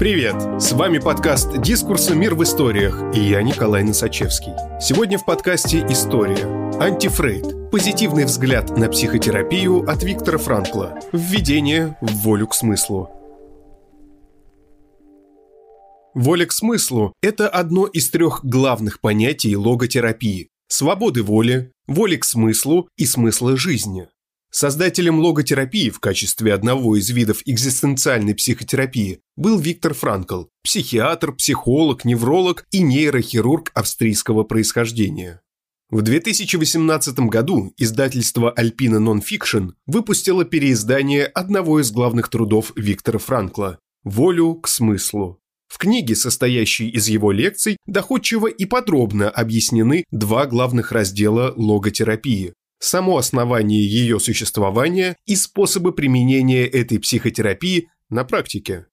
Привет! С вами подкаст «Дискурсы. Мир в историях» и я Николай Носачевский. Сегодня в подкасте «История». Антифрейд. Позитивный взгляд на психотерапию от Виктора Франкла. Введение в волю к смыслу. Воля к смыслу – это одно из трех главных понятий логотерапии – свободы воли, воли к смыслу и смысла жизни. Создателем логотерапии в качестве одного из видов экзистенциальной психотерапии был Виктор Франкл, психиатр, психолог, невролог и нейрохирург австрийского происхождения. В 2018 году издательство Alpina Nonfiction выпустило переиздание одного из главных трудов Виктора Франкла «Волю к смыслу». В книге, состоящей из его лекций, доходчиво и подробно объяснены два главных раздела логотерапии само основание ее существования и способы применения этой психотерапии на практике.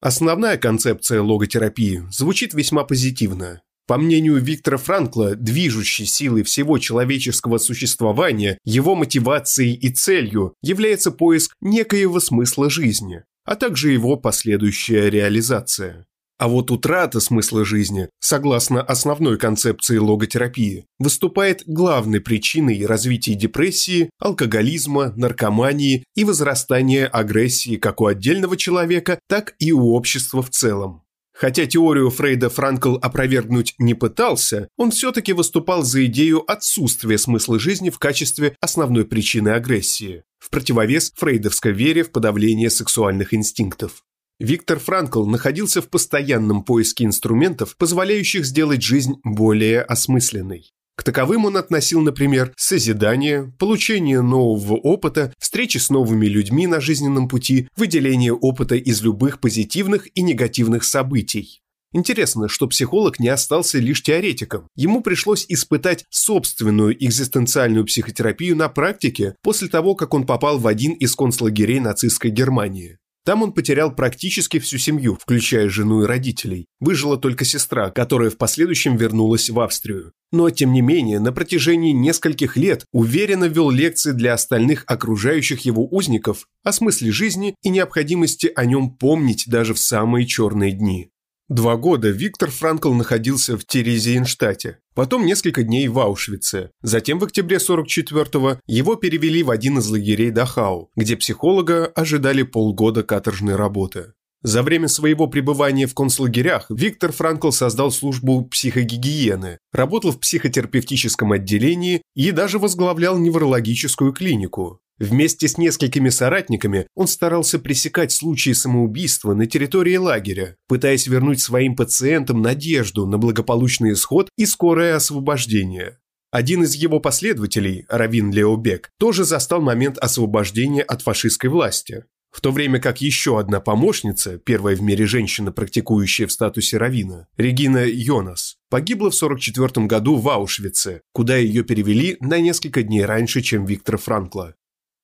Основная концепция логотерапии звучит весьма позитивно. По мнению Виктора Франкла, движущей силой всего человеческого существования, его мотивацией и целью является поиск некоего смысла жизни, а также его последующая реализация. А вот утрата смысла жизни, согласно основной концепции логотерапии, выступает главной причиной развития депрессии, алкоголизма, наркомании и возрастания агрессии как у отдельного человека, так и у общества в целом. Хотя теорию Фрейда Франкл опровергнуть не пытался, он все-таки выступал за идею отсутствия смысла жизни в качестве основной причины агрессии, в противовес фрейдовской вере в подавление сексуальных инстинктов. Виктор Франкл находился в постоянном поиске инструментов, позволяющих сделать жизнь более осмысленной. К таковым он относил, например, созидание, получение нового опыта, встречи с новыми людьми на жизненном пути, выделение опыта из любых позитивных и негативных событий. Интересно, что психолог не остался лишь теоретиком. Ему пришлось испытать собственную экзистенциальную психотерапию на практике после того, как он попал в один из концлагерей нацистской Германии. Там он потерял практически всю семью, включая жену и родителей. Выжила только сестра, которая в последующем вернулась в Австрию. Но, тем не менее, на протяжении нескольких лет уверенно вел лекции для остальных окружающих его узников о смысле жизни и необходимости о нем помнить даже в самые черные дни. Два года Виктор Франкл находился в Терезиенштате, потом несколько дней в Аушвице. Затем в октябре 44-го его перевели в один из лагерей Дахау, где психолога ожидали полгода каторжной работы. За время своего пребывания в концлагерях Виктор Франкл создал службу психогигиены, работал в психотерапевтическом отделении и даже возглавлял неврологическую клинику. Вместе с несколькими соратниками он старался пресекать случаи самоубийства на территории лагеря, пытаясь вернуть своим пациентам надежду на благополучный исход и скорое освобождение. Один из его последователей, Равин Леобек, тоже застал момент освобождения от фашистской власти. В то время как еще одна помощница, первая в мире женщина, практикующая в статусе равина, Регина Йонас, погибла в 1944 году в Аушвице, куда ее перевели на несколько дней раньше, чем Виктора Франкла.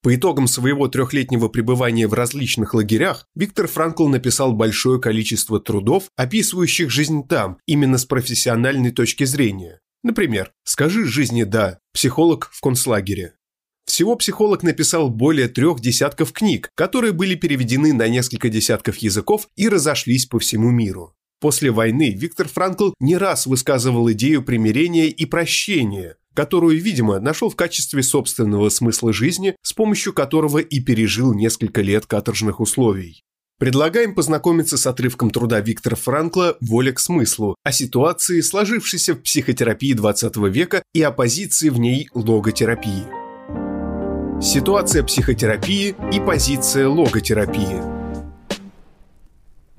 По итогам своего трехлетнего пребывания в различных лагерях Виктор Франкл написал большое количество трудов, описывающих жизнь там, именно с профессиональной точки зрения. Например, «Скажи жизни да. Психолог в концлагере». Всего психолог написал более трех десятков книг, которые были переведены на несколько десятков языков и разошлись по всему миру. После войны Виктор Франкл не раз высказывал идею примирения и прощения, которую, видимо, нашел в качестве собственного смысла жизни, с помощью которого и пережил несколько лет каторжных условий. Предлагаем познакомиться с отрывком труда Виктора Франкла «Воля к смыслу» о ситуации, сложившейся в психотерапии 20 века и оппозиции в ней логотерапии. Ситуация психотерапии и позиция логотерапии –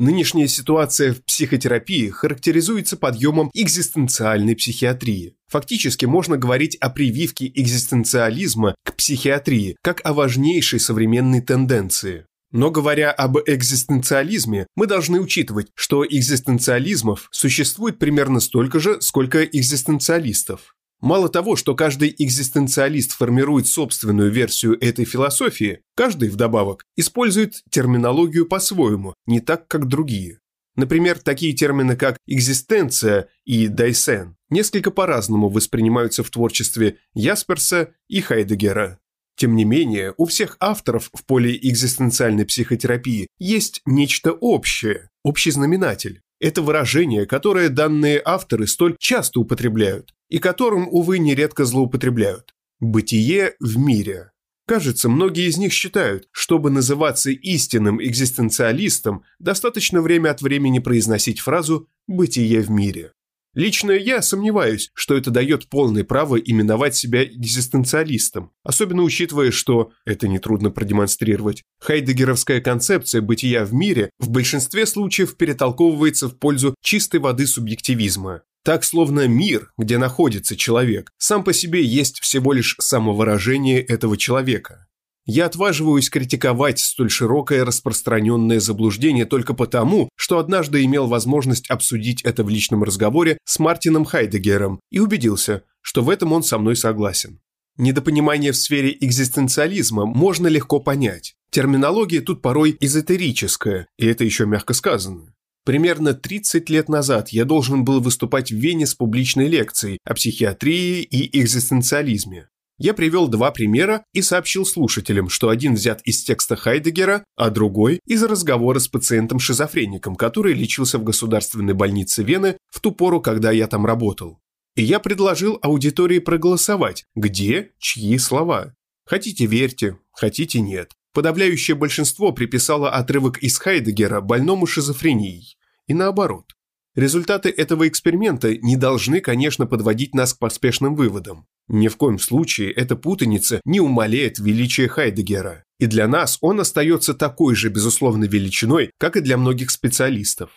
Нынешняя ситуация в психотерапии характеризуется подъемом экзистенциальной психиатрии. Фактически можно говорить о прививке экзистенциализма к психиатрии как о важнейшей современной тенденции. Но говоря об экзистенциализме, мы должны учитывать, что экзистенциализмов существует примерно столько же, сколько экзистенциалистов. Мало того, что каждый экзистенциалист формирует собственную версию этой философии, каждый, вдобавок, использует терминологию по-своему, не так, как другие. Например, такие термины, как экзистенция и дайсен, несколько по-разному воспринимаются в творчестве Ясперса и Хайдегера. Тем не менее, у всех авторов в поле экзистенциальной психотерапии есть нечто общее, общий знаменатель. Это выражение, которое данные авторы столь часто употребляют и которым, увы, нередко злоупотребляют. Бытие в мире. Кажется, многие из них считают, чтобы называться истинным экзистенциалистом, достаточно время от времени произносить фразу «бытие в мире». Лично я сомневаюсь, что это дает полное право именовать себя экзистенциалистом, особенно учитывая, что, это нетрудно продемонстрировать, хайдегеровская концепция бытия в мире в большинстве случаев перетолковывается в пользу чистой воды субъективизма. Так, словно мир, где находится человек, сам по себе есть всего лишь самовыражение этого человека. Я отваживаюсь критиковать столь широкое распространенное заблуждение только потому, что однажды имел возможность обсудить это в личном разговоре с Мартином Хайдегером и убедился, что в этом он со мной согласен. Недопонимание в сфере экзистенциализма можно легко понять. Терминология тут порой эзотерическая, и это еще мягко сказано. Примерно 30 лет назад я должен был выступать в Вене с публичной лекцией о психиатрии и экзистенциализме. Я привел два примера и сообщил слушателям, что один взят из текста Хайдегера, а другой – из разговора с пациентом-шизофреником, который лечился в государственной больнице Вены в ту пору, когда я там работал. И я предложил аудитории проголосовать, где, чьи слова. Хотите – верьте, хотите – нет. Подавляющее большинство приписало отрывок из Хайдегера больному шизофренией. И наоборот. Результаты этого эксперимента не должны, конечно, подводить нас к поспешным выводам. Ни в коем случае эта путаница не умаляет величие Хайдегера, и для нас он остается такой же безусловной величиной, как и для многих специалистов.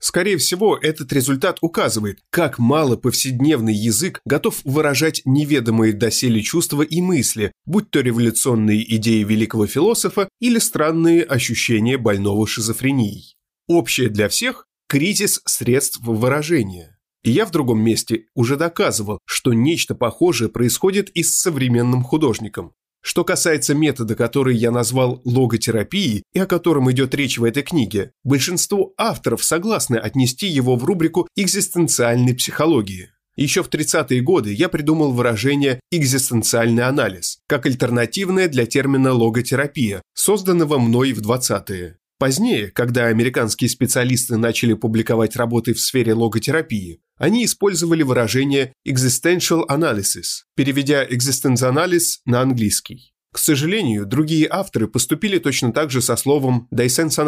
Скорее всего, этот результат указывает, как мало повседневный язык готов выражать неведомые доселе чувства и мысли, будь то революционные идеи великого философа или странные ощущения больного шизофренией. Общее для всех – кризис средств выражения. И я в другом месте уже доказывал, что нечто похожее происходит и с современным художником. Что касается метода, который я назвал логотерапией и о котором идет речь в этой книге, большинство авторов согласны отнести его в рубрику экзистенциальной психологии. Еще в 30-е годы я придумал выражение «экзистенциальный анализ» как альтернативное для термина логотерапия, созданного мной в 20-е. Позднее, когда американские специалисты начали публиковать работы в сфере логотерапии, они использовали выражение existential analysis, переведя existence на английский. К сожалению, другие авторы поступили точно так же со словом dissens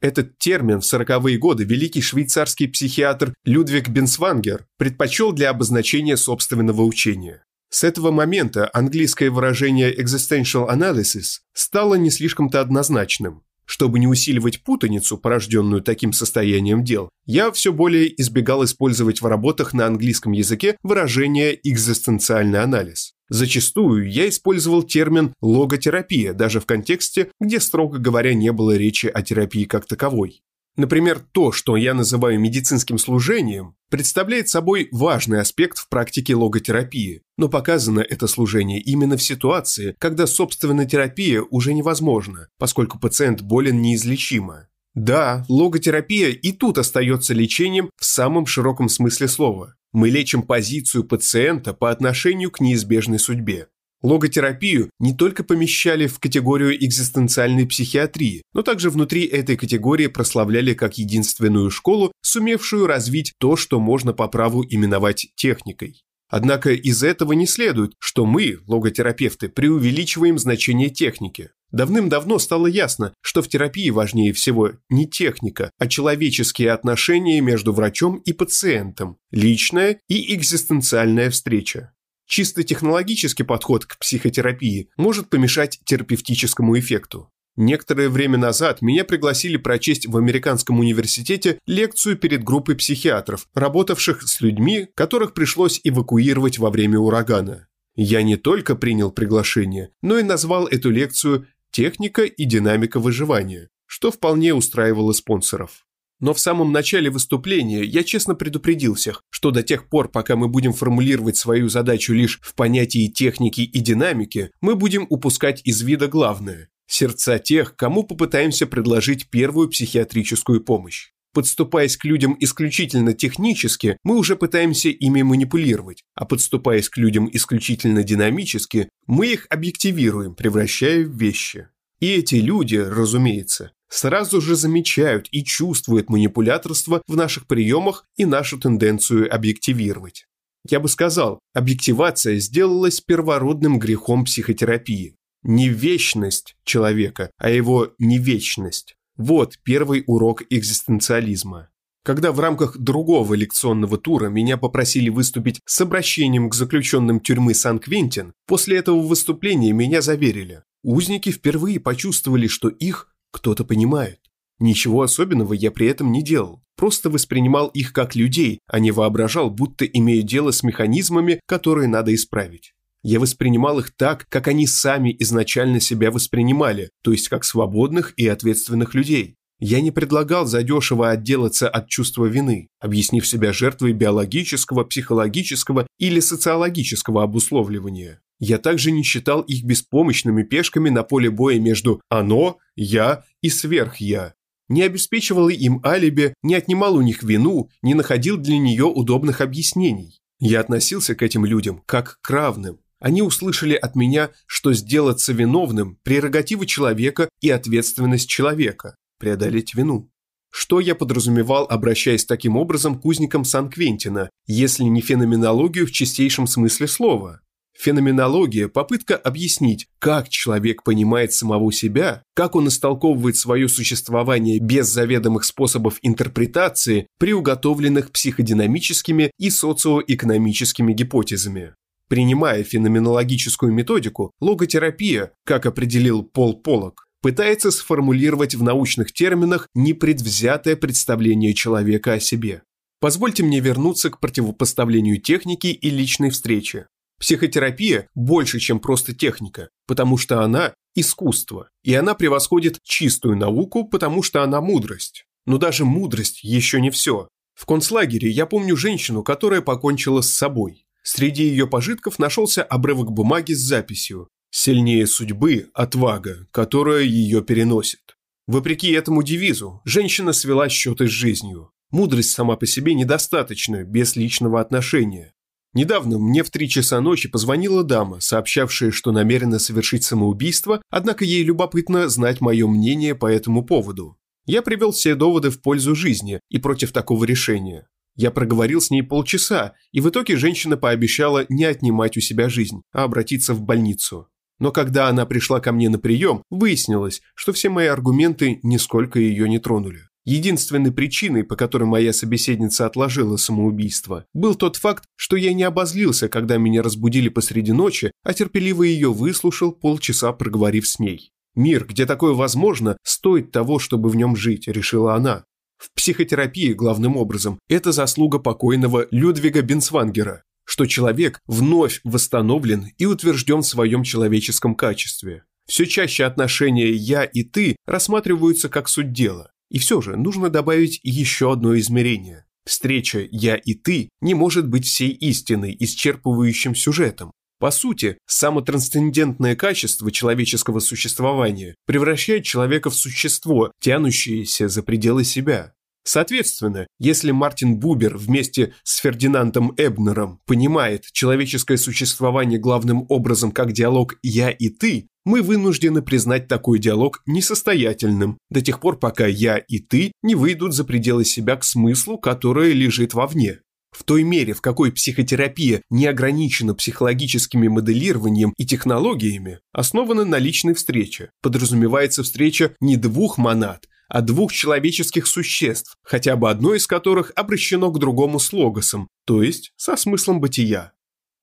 Этот термин в 40-е годы великий швейцарский психиатр Людвиг Бенсвангер предпочел для обозначения собственного учения. С этого момента английское выражение existential analysis стало не слишком-то однозначным. Чтобы не усиливать путаницу, порожденную таким состоянием дел, я все более избегал использовать в работах на английском языке выражение «экзистенциальный анализ». Зачастую я использовал термин «логотерапия» даже в контексте, где, строго говоря, не было речи о терапии как таковой. Например, то, что я называю медицинским служением, представляет собой важный аспект в практике логотерапии, но показано это служение именно в ситуации, когда собственная терапия уже невозможна, поскольку пациент болен неизлечимо. Да, логотерапия и тут остается лечением в самом широком смысле слова. Мы лечим позицию пациента по отношению к неизбежной судьбе. Логотерапию не только помещали в категорию экзистенциальной психиатрии, но также внутри этой категории прославляли как единственную школу, сумевшую развить то, что можно по праву именовать техникой. Однако из этого не следует, что мы, логотерапевты, преувеличиваем значение техники. Давным-давно стало ясно, что в терапии важнее всего не техника, а человеческие отношения между врачом и пациентом, личная и экзистенциальная встреча. Чисто технологический подход к психотерапии может помешать терапевтическому эффекту. Некоторое время назад меня пригласили прочесть в американском университете лекцию перед группой психиатров, работавших с людьми, которых пришлось эвакуировать во время урагана. Я не только принял приглашение, но и назвал эту лекцию «Техника и динамика выживания», что вполне устраивало спонсоров. Но в самом начале выступления я честно предупредил всех, что до тех пор, пока мы будем формулировать свою задачу лишь в понятии техники и динамики, мы будем упускать из вида главное – сердца тех, кому попытаемся предложить первую психиатрическую помощь. Подступаясь к людям исключительно технически, мы уже пытаемся ими манипулировать, а подступаясь к людям исключительно динамически, мы их объективируем, превращая в вещи. И эти люди, разумеется, сразу же замечают и чувствуют манипуляторство в наших приемах и нашу тенденцию объективировать. Я бы сказал, объективация сделалась первородным грехом психотерапии. Не вечность человека, а его невечность. Вот первый урок экзистенциализма. Когда в рамках другого лекционного тура меня попросили выступить с обращением к заключенным тюрьмы Сан-Квентин, после этого выступления меня заверили. Узники впервые почувствовали, что их кто-то понимает. Ничего особенного я при этом не делал, просто воспринимал их как людей, а не воображал, будто имею дело с механизмами, которые надо исправить. Я воспринимал их так, как они сами изначально себя воспринимали, то есть как свободных и ответственных людей. Я не предлагал задешево отделаться от чувства вины, объяснив себя жертвой биологического, психологического или социологического обусловливания. Я также не считал их беспомощными пешками на поле боя между «оно», «я» и «сверх-я». Не обеспечивал им алиби, не отнимал у них вину, не находил для нее удобных объяснений. Я относился к этим людям как к равным, они услышали от меня, что сделаться виновным – прерогатива человека и ответственность человека – преодолеть вину. Что я подразумевал, обращаясь таким образом к узникам Сан-Квентина, если не феноменологию в чистейшем смысле слова? Феноменология – попытка объяснить, как человек понимает самого себя, как он истолковывает свое существование без заведомых способов интерпретации, приуготовленных психодинамическими и социоэкономическими гипотезами. Принимая феноменологическую методику, логотерапия, как определил Пол Полок, пытается сформулировать в научных терминах непредвзятое представление человека о себе. Позвольте мне вернуться к противопоставлению техники и личной встречи. Психотерапия больше, чем просто техника, потому что она – искусство, и она превосходит чистую науку, потому что она мудрость. Но даже мудрость еще не все. В концлагере я помню женщину, которая покончила с собой. Среди ее пожитков нашелся обрывок бумаги с записью «Сильнее судьбы – отвага, которая ее переносит». Вопреки этому девизу, женщина свела счеты с жизнью. Мудрость сама по себе недостаточна, без личного отношения. Недавно мне в три часа ночи позвонила дама, сообщавшая, что намерена совершить самоубийство, однако ей любопытно знать мое мнение по этому поводу. Я привел все доводы в пользу жизни и против такого решения. Я проговорил с ней полчаса, и в итоге женщина пообещала не отнимать у себя жизнь, а обратиться в больницу. Но когда она пришла ко мне на прием, выяснилось, что все мои аргументы нисколько ее не тронули. Единственной причиной, по которой моя собеседница отложила самоубийство, был тот факт, что я не обозлился, когда меня разбудили посреди ночи, а терпеливо ее выслушал, полчаса проговорив с ней. «Мир, где такое возможно, стоит того, чтобы в нем жить», – решила она. В психотерапии, главным образом, это заслуга покойного Людвига Бенсвангера, что человек вновь восстановлен и утвержден в своем человеческом качестве. Все чаще отношения «я» и «ты» рассматриваются как суть дела. И все же нужно добавить еще одно измерение. Встреча «я» и «ты» не может быть всей истиной, исчерпывающим сюжетом. По сути, самотрансцендентное качество человеческого существования превращает человека в существо, тянущееся за пределы себя. Соответственно, если Мартин Бубер вместе с Фердинандом Эбнером понимает человеческое существование главным образом как диалог «я» и «ты», мы вынуждены признать такой диалог несостоятельным до тех пор, пока «я» и «ты» не выйдут за пределы себя к смыслу, который лежит вовне. В той мере, в какой психотерапия не ограничена психологическими моделированием и технологиями, основана на личной встрече. Подразумевается встреча не двух монад, а двух человеческих существ, хотя бы одно из которых обращено к другому с логосом, то есть со смыслом бытия.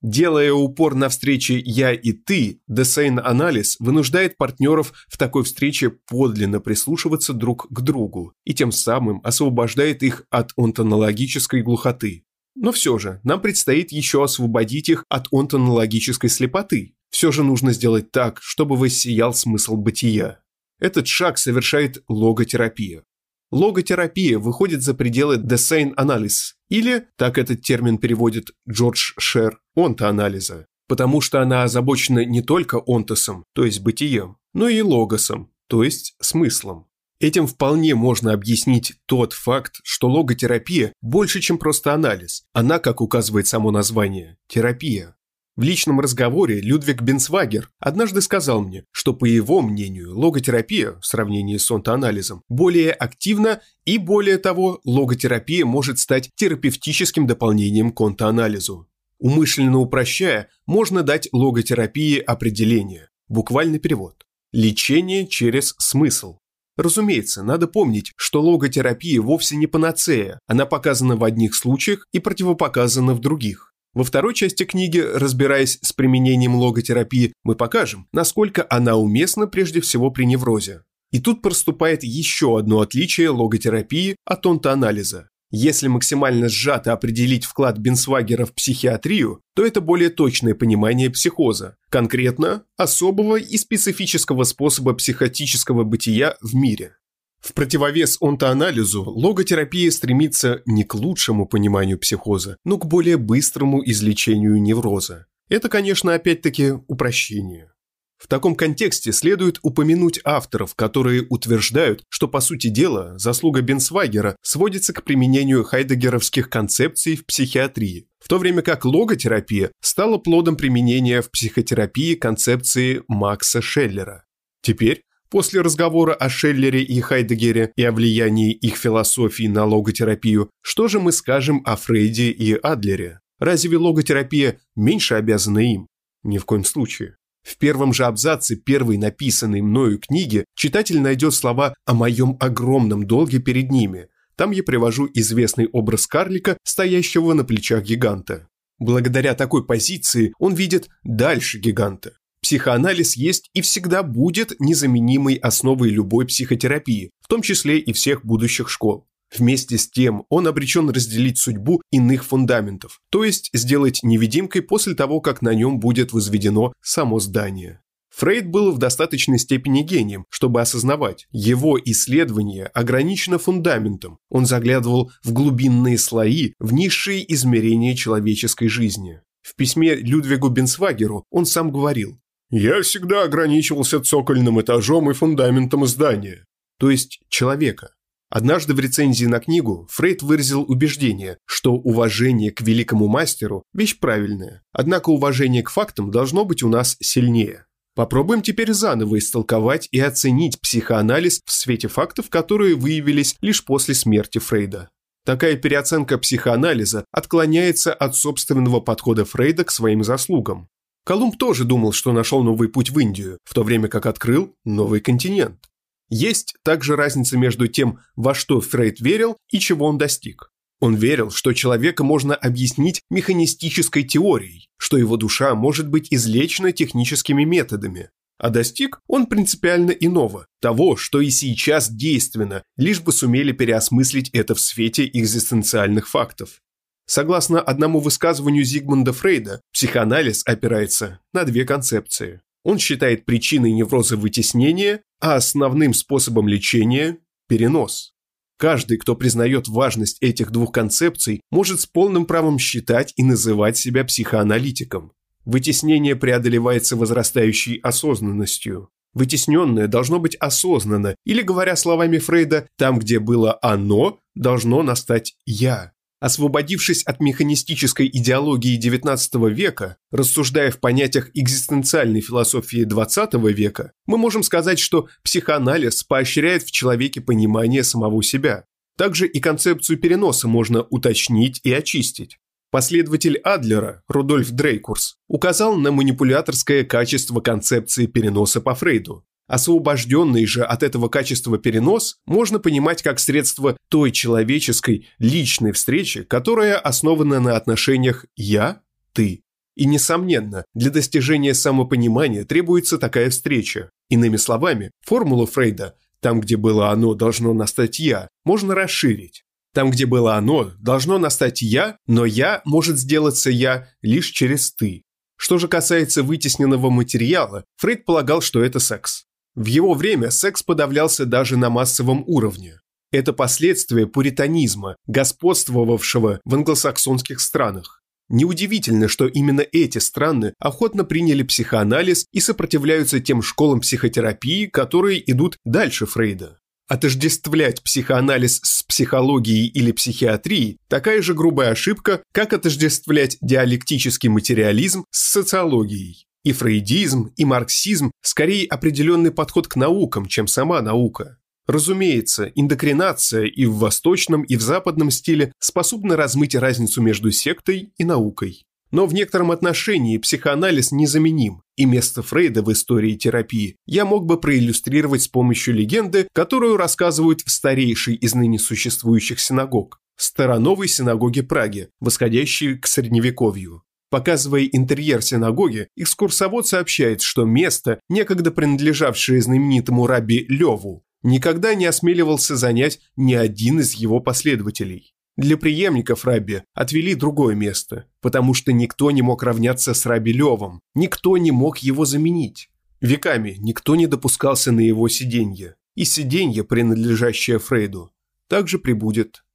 Делая упор на встрече «я» и «ты», Десейн-анализ вынуждает партнеров в такой встрече подлинно прислушиваться друг к другу и тем самым освобождает их от онтологической глухоты. Но все же, нам предстоит еще освободить их от онтонологической слепоты. Все же нужно сделать так, чтобы воссиял смысл бытия. Этот шаг совершает логотерапия. Логотерапия выходит за пределы Analysis, или, так этот термин переводит Джордж Шер, онтоанализа, потому что она озабочена не только онтосом, то есть бытием, но и логосом, то есть смыслом. Этим вполне можно объяснить тот факт, что логотерапия больше, чем просто анализ. Она, как указывает само название, терапия. В личном разговоре Людвиг Бенсвагер однажды сказал мне, что, по его мнению, логотерапия в сравнении с онтоанализом более активна и, более того, логотерапия может стать терапевтическим дополнением к онтоанализу. Умышленно упрощая, можно дать логотерапии определение, буквальный перевод – лечение через смысл. Разумеется, надо помнить, что логотерапия вовсе не панацея, она показана в одних случаях и противопоказана в других. Во второй части книги, разбираясь с применением логотерапии, мы покажем, насколько она уместна прежде всего при неврозе. И тут проступает еще одно отличие логотерапии от онтоанализа. Если максимально сжато определить вклад Бенсвагера в психиатрию, то это более точное понимание психоза, конкретно особого и специфического способа психотического бытия в мире. В противовес онтоанализу логотерапия стремится не к лучшему пониманию психоза, но к более быстрому излечению невроза. Это, конечно, опять-таки упрощение. В таком контексте следует упомянуть авторов, которые утверждают, что, по сути дела, заслуга Бенсвагера сводится к применению хайдегеровских концепций в психиатрии, в то время как логотерапия стала плодом применения в психотерапии концепции Макса Шеллера. Теперь После разговора о Шеллере и Хайдегере и о влиянии их философии на логотерапию, что же мы скажем о Фрейде и Адлере? Разве логотерапия меньше обязана им? Ни в коем случае. В первом же абзаце первой написанной мною книги читатель найдет слова о моем огромном долге перед ними. Там я привожу известный образ карлика, стоящего на плечах гиганта. Благодаря такой позиции он видит дальше гиганта. Психоанализ есть и всегда будет незаменимой основой любой психотерапии, в том числе и всех будущих школ. Вместе с тем он обречен разделить судьбу иных фундаментов, то есть сделать невидимкой после того, как на нем будет возведено само здание. Фрейд был в достаточной степени гением, чтобы осознавать, его исследование ограничено фундаментом, он заглядывал в глубинные слои, в низшие измерения человеческой жизни. В письме Людвигу Бенсвагеру он сам говорил я всегда ограничивался цокольным этажом и фундаментом здания, то есть человека. Однажды в рецензии на книгу Фрейд выразил убеждение, что уважение к великому мастеру – вещь правильная, однако уважение к фактам должно быть у нас сильнее. Попробуем теперь заново истолковать и оценить психоанализ в свете фактов, которые выявились лишь после смерти Фрейда. Такая переоценка психоанализа отклоняется от собственного подхода Фрейда к своим заслугам. Колумб тоже думал, что нашел новый путь в Индию, в то время как открыл новый континент. Есть также разница между тем, во что Фрейд верил и чего он достиг. Он верил, что человека можно объяснить механистической теорией, что его душа может быть излечена техническими методами. А достиг он принципиально иного, того, что и сейчас действенно, лишь бы сумели переосмыслить это в свете экзистенциальных фактов. Согласно одному высказыванию Зигмунда Фрейда, психоанализ опирается на две концепции. Он считает причиной невроза вытеснение, а основным способом лечения – перенос. Каждый, кто признает важность этих двух концепций, может с полным правом считать и называть себя психоаналитиком. Вытеснение преодолевается возрастающей осознанностью. Вытесненное должно быть осознанно, или, говоря словами Фрейда, там, где было «оно», должно настать «я». Освободившись от механистической идеологии XIX века, рассуждая в понятиях экзистенциальной философии XX века, мы можем сказать, что психоанализ поощряет в человеке понимание самого себя. Также и концепцию переноса можно уточнить и очистить. Последователь Адлера, Рудольф Дрейкурс, указал на манипуляторское качество концепции переноса по Фрейду. Освобожденный же от этого качества перенос можно понимать как средство той человеческой, личной встречи, которая основана на отношениях «я-ты». И, несомненно, для достижения самопонимания требуется такая встреча. Иными словами, формулу Фрейда «там, где было оно, должно настать я» можно расширить. Там, где было оно, должно настать я, но я может сделаться я лишь через ты. Что же касается вытесненного материала, Фрейд полагал, что это секс. В его время секс подавлялся даже на массовом уровне. Это последствия пуританизма, господствовавшего в англосаксонских странах. Неудивительно, что именно эти страны охотно приняли психоанализ и сопротивляются тем школам психотерапии, которые идут дальше Фрейда. Отождествлять психоанализ с психологией или психиатрией – такая же грубая ошибка, как отождествлять диалектический материализм с социологией. И фрейдизм, и марксизм – скорее определенный подход к наукам, чем сама наука. Разумеется, индокринация и в восточном, и в западном стиле способна размыть разницу между сектой и наукой. Но в некотором отношении психоанализ незаменим, и место Фрейда в истории терапии я мог бы проиллюстрировать с помощью легенды, которую рассказывают в старейшей из ныне существующих синагог – Староновой синагоге Праги, восходящей к Средневековью. Показывая интерьер синагоги, экскурсовод сообщает, что место, некогда принадлежавшее знаменитому рабби Леву, никогда не осмеливался занять ни один из его последователей. Для преемников Раби отвели другое место, потому что никто не мог равняться с Раби Левом, никто не мог его заменить. Веками никто не допускался на его сиденье, и сиденье, принадлежащее Фрейду, также прибудет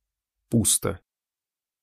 пусто.